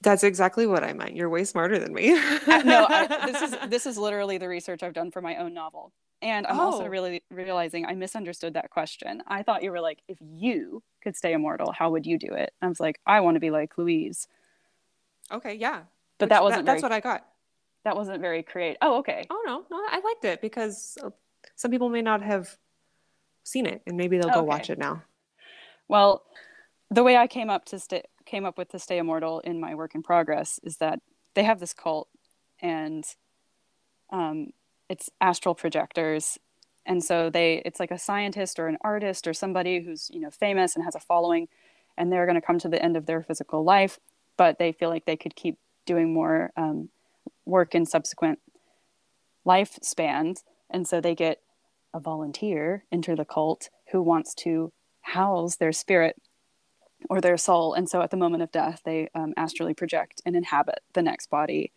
That's exactly what i meant. You're way smarter than me. No I, this is this is literally the research i've done for my own novel. And i'm oh. also really realizing i misunderstood that question. I thought you were like if you could stay immortal how would you do it? I was like i want to be like louise. Okay yeah. But Which, that wasn't that, that's what i got that wasn't very creative. Oh, okay. Oh no, no, I liked it because some people may not have seen it, and maybe they'll go okay. watch it now. Well, the way I came up to stay came up with to stay immortal in my work in progress is that they have this cult, and um, it's astral projectors, and so they it's like a scientist or an artist or somebody who's you know famous and has a following, and they're going to come to the end of their physical life, but they feel like they could keep doing more um, work in subsequent lifespans. And so they get a volunteer enter the cult who wants to house their spirit or their soul. And so at the moment of death, they um, astrally project and inhabit the next body.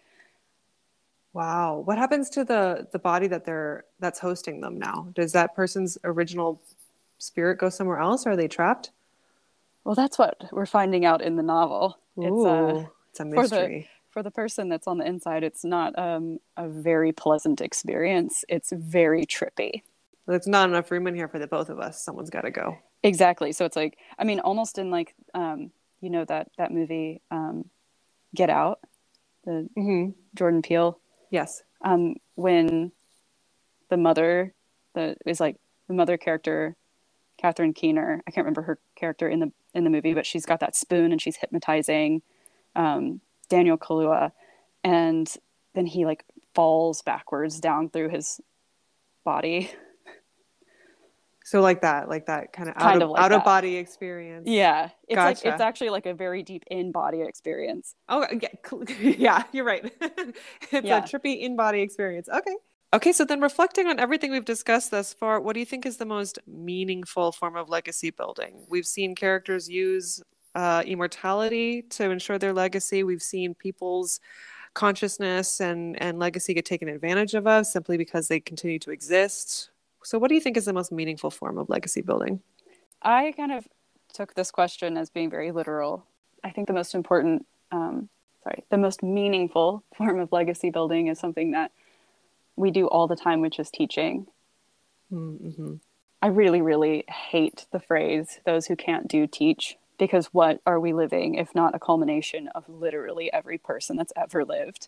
Wow. What happens to the the body that they're that's hosting them now? Does that person's original spirit go somewhere else? Or are they trapped? Well, that's what we're finding out in the novel. Ooh, it's, uh, it's a mystery for the person that's on the inside, it's not um, a very pleasant experience. It's very trippy. There's not enough room in here for the both of us. Someone's got to go. Exactly. So it's like, I mean, almost in like, um, you know, that that movie, um, Get Out, the mm-hmm. Jordan Peele. Yes. Um, when the mother, the is like the mother character, Catherine Keener. I can't remember her character in the in the movie, but she's got that spoon and she's hypnotizing. Um, Daniel Kaluuya, and then he like falls backwards down through his body. So like that, like that kind of kind out of, of like out of body experience. Yeah, it's gotcha. like it's actually like a very deep in body experience. Oh yeah, yeah, you're right. it's yeah. a trippy in body experience. Okay. Okay, so then reflecting on everything we've discussed thus far, what do you think is the most meaningful form of legacy building? We've seen characters use uh, immortality to ensure their legacy. We've seen people's consciousness and, and legacy get taken advantage of us simply because they continue to exist. So, what do you think is the most meaningful form of legacy building? I kind of took this question as being very literal. I think the most important, um, sorry, the most meaningful form of legacy building is something that we do all the time, which is teaching. Mm-hmm. I really, really hate the phrase, those who can't do teach because what are we living if not a culmination of literally every person that's ever lived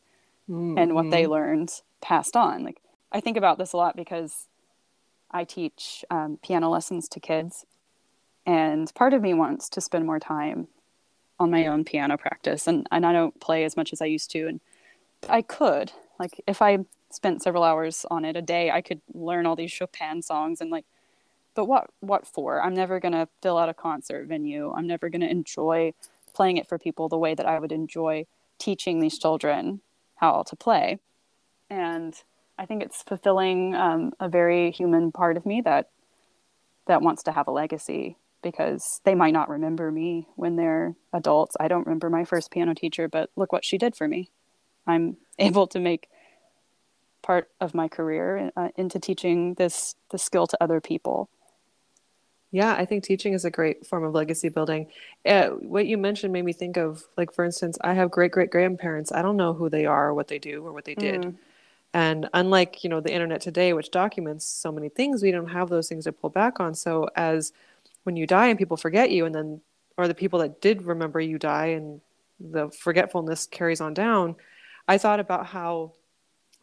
mm-hmm. and what they mm-hmm. learned passed on like i think about this a lot because i teach um, piano lessons to kids and part of me wants to spend more time on my own piano practice and, and i don't play as much as i used to and i could like if i spent several hours on it a day, I could learn all these Chopin songs and like, but what what for? I'm never gonna fill out a concert venue. I'm never gonna enjoy playing it for people the way that I would enjoy teaching these children how to play. And I think it's fulfilling um, a very human part of me that that wants to have a legacy because they might not remember me when they're adults. I don't remember my first piano teacher, but look what she did for me. I'm able to make part of my career uh, into teaching this the skill to other people. Yeah, I think teaching is a great form of legacy building. Uh, what you mentioned made me think of, like, for instance, I have great great grandparents. I don't know who they are, or what they do, or what they did. Mm. And unlike you know the internet today, which documents so many things, we don't have those things to pull back on. So as when you die and people forget you, and then or the people that did remember you die, and the forgetfulness carries on down. I thought about how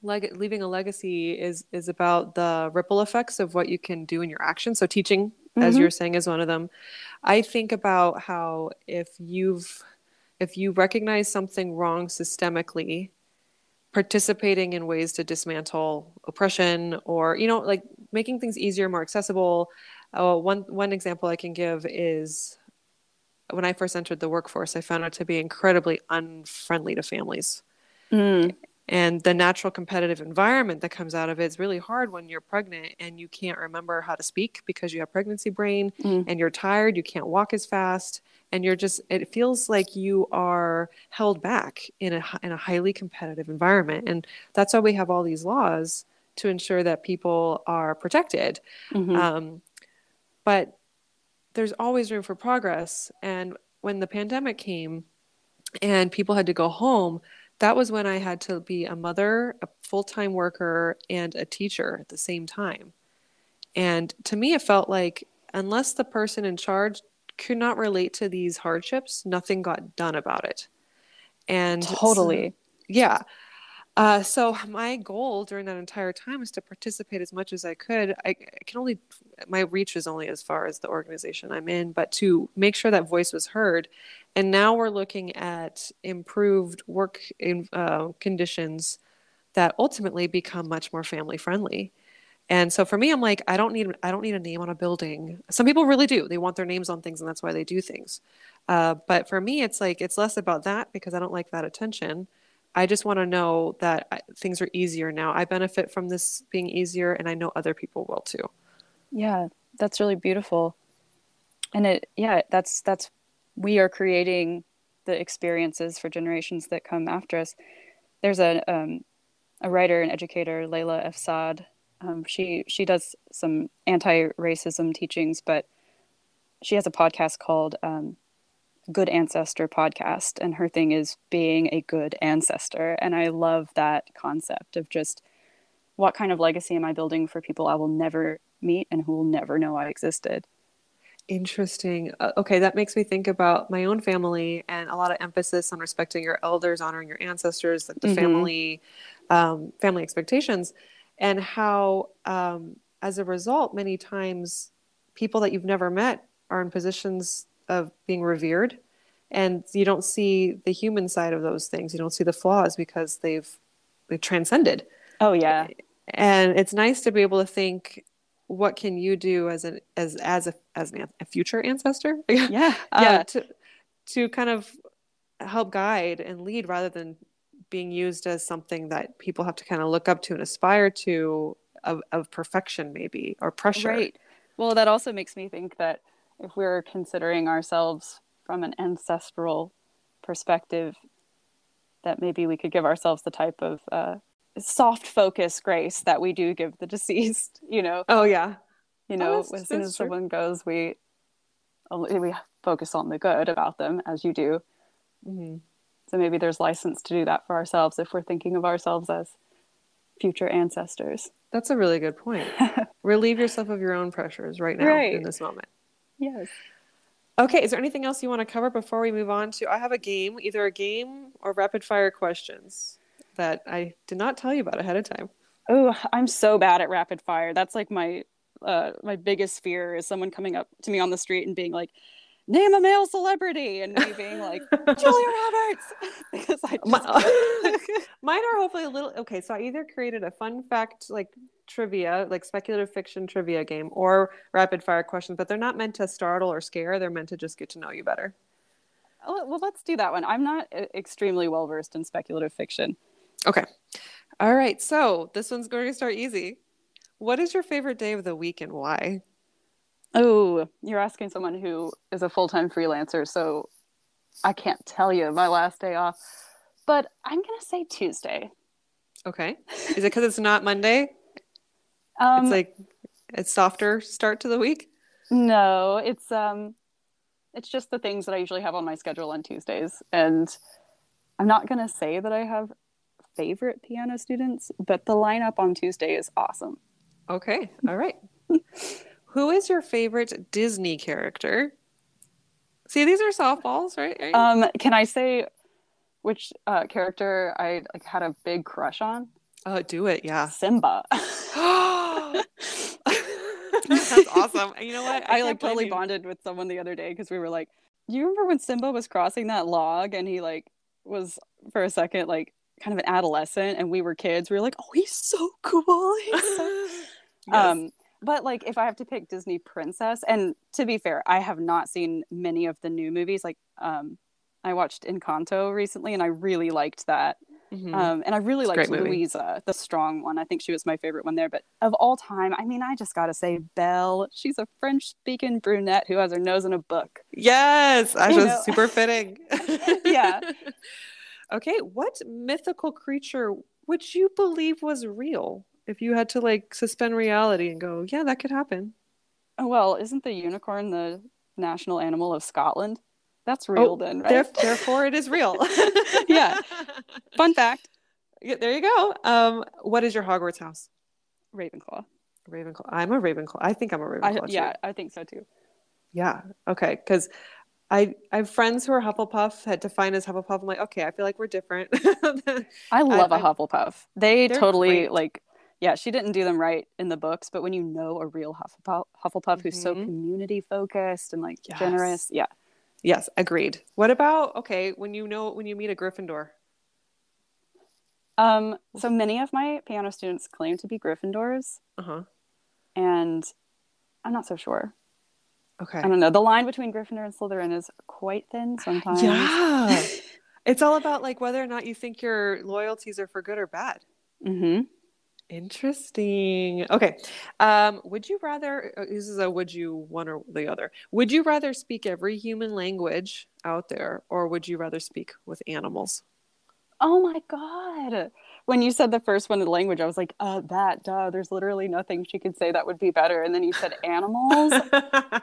leg- leaving a legacy is is about the ripple effects of what you can do in your actions. So teaching, mm-hmm. as you're saying, is one of them. I think about how if you've if you recognize something wrong systemically, participating in ways to dismantle oppression or you know like making things easier, more accessible. Uh, one one example I can give is when I first entered the workforce, I found it to be incredibly unfriendly to families. Mm and the natural competitive environment that comes out of it is really hard when you're pregnant and you can't remember how to speak because you have pregnancy brain mm. and you're tired you can't walk as fast and you're just it feels like you are held back in a in a highly competitive environment and that's why we have all these laws to ensure that people are protected mm-hmm. um, but there's always room for progress and when the pandemic came and people had to go home that was when I had to be a mother, a full time worker, and a teacher at the same time. And to me, it felt like unless the person in charge could not relate to these hardships, nothing got done about it. And totally. So, yeah. Uh, so my goal during that entire time is to participate as much as I could. I, I, can only my reach is only as far as the organization I'm in, but to make sure that voice was heard. And now we're looking at improved work in, uh, conditions that ultimately become much more family friendly. And so for me, I'm like, I don't need I don't need a name on a building. Some people really do. They want their names on things, and that's why they do things. Uh, but for me, it's like it's less about that because I don't like that attention I just want to know that things are easier now. I benefit from this being easier, and I know other people will too. Yeah, that's really beautiful. And it, yeah, that's that's we are creating the experiences for generations that come after us. There's a um, a writer and educator, Layla F. Saad. Um, she she does some anti-racism teachings, but she has a podcast called um, good ancestor podcast and her thing is being a good ancestor. And i love that concept of just what kind of legacy am i building for people i will never meet and who will never know i existed. Interesting. Uh, okay that makes me think about my own family and a lot of emphasis on respecting your elders honoring your ancestors like the mm-hmm. family um, family expectations and how um, as a result many times people that you've never met are in positions of being revered. And you don't see the human side of those things. You don't see the flaws because they've they've transcended. Oh yeah. And it's nice to be able to think what can you do as an as as a as an, a future ancestor? Yeah. Uh, yeah. to to kind of help guide and lead rather than being used as something that people have to kind of look up to and aspire to of, of perfection maybe or pressure. Right. Well that also makes me think that if we're considering ourselves from an ancestral perspective, that maybe we could give ourselves the type of uh, soft focus grace that we do give the deceased. You know. Oh yeah. You know, oh, as soon as true. someone goes, we we focus on the good about them, as you do. Mm-hmm. So maybe there's license to do that for ourselves if we're thinking of ourselves as future ancestors. That's a really good point. Relieve yourself of your own pressures right now right. in this moment. Yes. Okay, is there anything else you want to cover before we move on to? I have a game, either a game or rapid fire questions that I did not tell you about ahead of time. Oh, I'm so bad at rapid fire. That's like my uh, my biggest fear is someone coming up to me on the street and being like, name a male celebrity and me being like Julia Roberts because I just... mine are hopefully a little okay. So I either created a fun fact like trivia, like speculative fiction trivia game, or rapid fire questions, but they're not meant to startle or scare. They're meant to just get to know you better. Oh, well, let's do that one. I'm not uh, extremely well versed in speculative fiction. Okay. All right. So this one's going to start easy. What is your favorite day of the week and why? Oh, you're asking someone who is a full time freelancer, so I can't tell you my last day off. But I'm gonna say Tuesday. Okay. Is it because it's not Monday? Um, it's like a softer start to the week. No, it's um, it's just the things that I usually have on my schedule on Tuesdays, and I'm not gonna say that I have favorite piano students, but the lineup on Tuesday is awesome. Okay. All right. Who is your favorite Disney character? See, these are softballs, right? Um, can I say which uh, character I like had a big crush on? Oh, do it, yeah. Simba. That's awesome. You know what? I, I like totally you. bonded with someone the other day because we were like, you remember when Simba was crossing that log and he like was for a second like kind of an adolescent and we were kids. We were like, oh, he's so cool. He's so... yes. Um, but like if I have to pick Disney princess, and to be fair, I have not seen many of the new movies. Like um, I watched Encanto recently, and I really liked that. Mm-hmm. Um, and I really it's liked Louisa, the strong one. I think she was my favorite one there. But of all time, I mean, I just got to say Belle. She's a French speaking brunette who has her nose in a book. Yes, that was super fitting. yeah. okay, what mythical creature would you believe was real? if you had to like suspend reality and go, yeah, that could happen. Oh, well, isn't the unicorn the national animal of Scotland? That's real oh, then, right? therefore, it is real. yeah. Fun fact. There you go. Um, what is your Hogwarts house? Ravenclaw. Ravenclaw. I'm a Ravenclaw. I think I'm a Ravenclaw. I, yeah, I think so too. Yeah. Okay. Because I I have friends who are Hufflepuff had defined as Hufflepuff. I'm like, okay, I feel like we're different. I love I, a Hufflepuff. They totally great. like yeah, she didn't do them right in the books, but when you know a real Hufflepuff, Hufflepuff mm-hmm. who's so mm-hmm. community focused and like yes. generous, yeah. Yes, agreed. What about okay, when you know when you meet a Gryffindor? Um, so many of my piano students claim to be Gryffindors. Uh-huh. And I'm not so sure. Okay. I don't know. The line between Gryffindor and Slytherin is quite thin sometimes. Yeah. it's all about like whether or not you think your loyalties are for good or bad. Mm-hmm. Interesting. Okay. Um, would you rather, uh, this is a would you one or the other, would you rather speak every human language out there or would you rather speak with animals? Oh my God. When you said the first one, the language, I was like, uh, that, duh, there's literally nothing she could say that would be better. And then you said animals.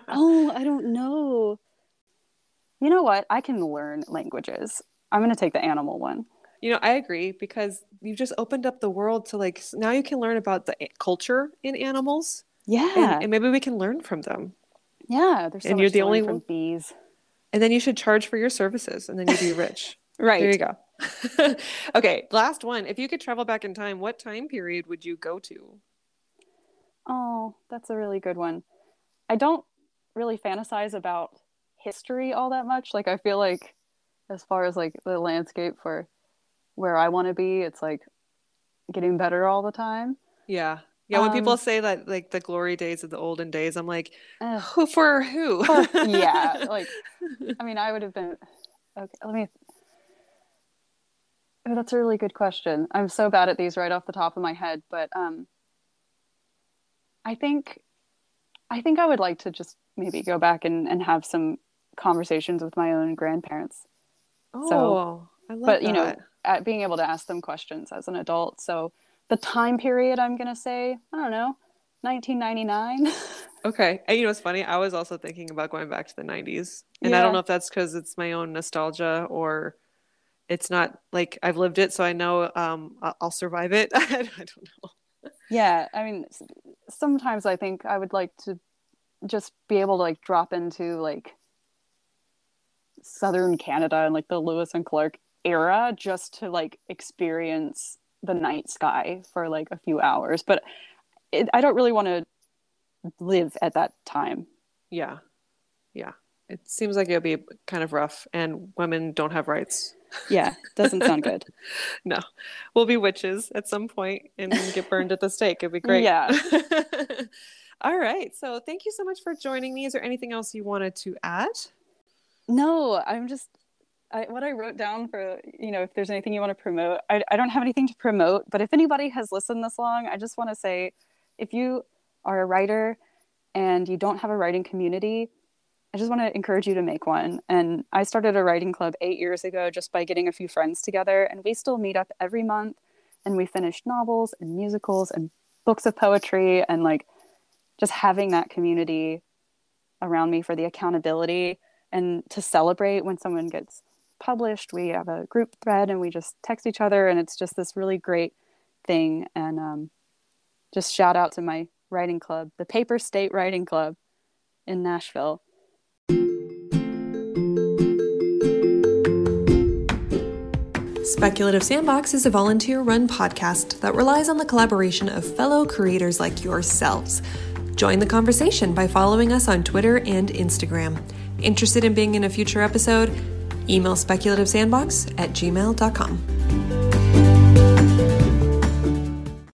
oh, I don't know. You know what? I can learn languages. I'm going to take the animal one. You know, I agree because you've just opened up the world to like now you can learn about the culture in animals. Yeah, and, and maybe we can learn from them. Yeah, there's so and you're the only from bees. And then you should charge for your services, and then you'd be rich. right there, you go. okay, last one. If you could travel back in time, what time period would you go to? Oh, that's a really good one. I don't really fantasize about history all that much. Like I feel like as far as like the landscape for where I want to be. It's like getting better all the time. Yeah. Yeah, when um, people say that like the glory days of the olden days, I'm like, uh, who for who? yeah, like I mean, I would have been okay. Let me. Oh, that's a really good question. I'm so bad at these right off the top of my head, but um, I think, I think I would like to just maybe go back and and have some conversations with my own grandparents. Oh, so, I love but that. you know, being able to ask them questions as an adult. So the time period, I'm going to say, I don't know, 1999. okay. And you know, it's funny. I was also thinking about going back to the 90s. And yeah. I don't know if that's because it's my own nostalgia or it's not like I've lived it. So I know um, I'll survive it. I don't know. Yeah. I mean, sometimes I think I would like to just be able to like drop into like southern Canada and like the Lewis and Clark era just to like experience the night sky for like a few hours but it, i don't really want to live at that time yeah yeah it seems like it'll be kind of rough, and women don't have rights. Yeah, doesn't sound good. no, we'll be witches at some point and get burned at the stake. It'd be great. Yeah. All right. So thank you so much for joining me. Is there anything else you wanted to add? No, I'm just I, what I wrote down for you know if there's anything you want to promote. I, I don't have anything to promote, but if anybody has listened this long, I just want to say, if you are a writer and you don't have a writing community, I just want to encourage you to make one. And I started a writing club eight years ago just by getting a few friends together, and we still meet up every month and we finish novels and musicals and books of poetry and like just having that community around me for the accountability and to celebrate when someone gets published. We have a group thread and we just text each other, and it's just this really great thing. And um, just shout out to my writing club, the Paper State Writing Club in Nashville. Speculative Sandbox is a volunteer run podcast that relies on the collaboration of fellow creators like yourselves. Join the conversation by following us on Twitter and Instagram. Interested in being in a future episode? Email speculativesandbox at gmail.com.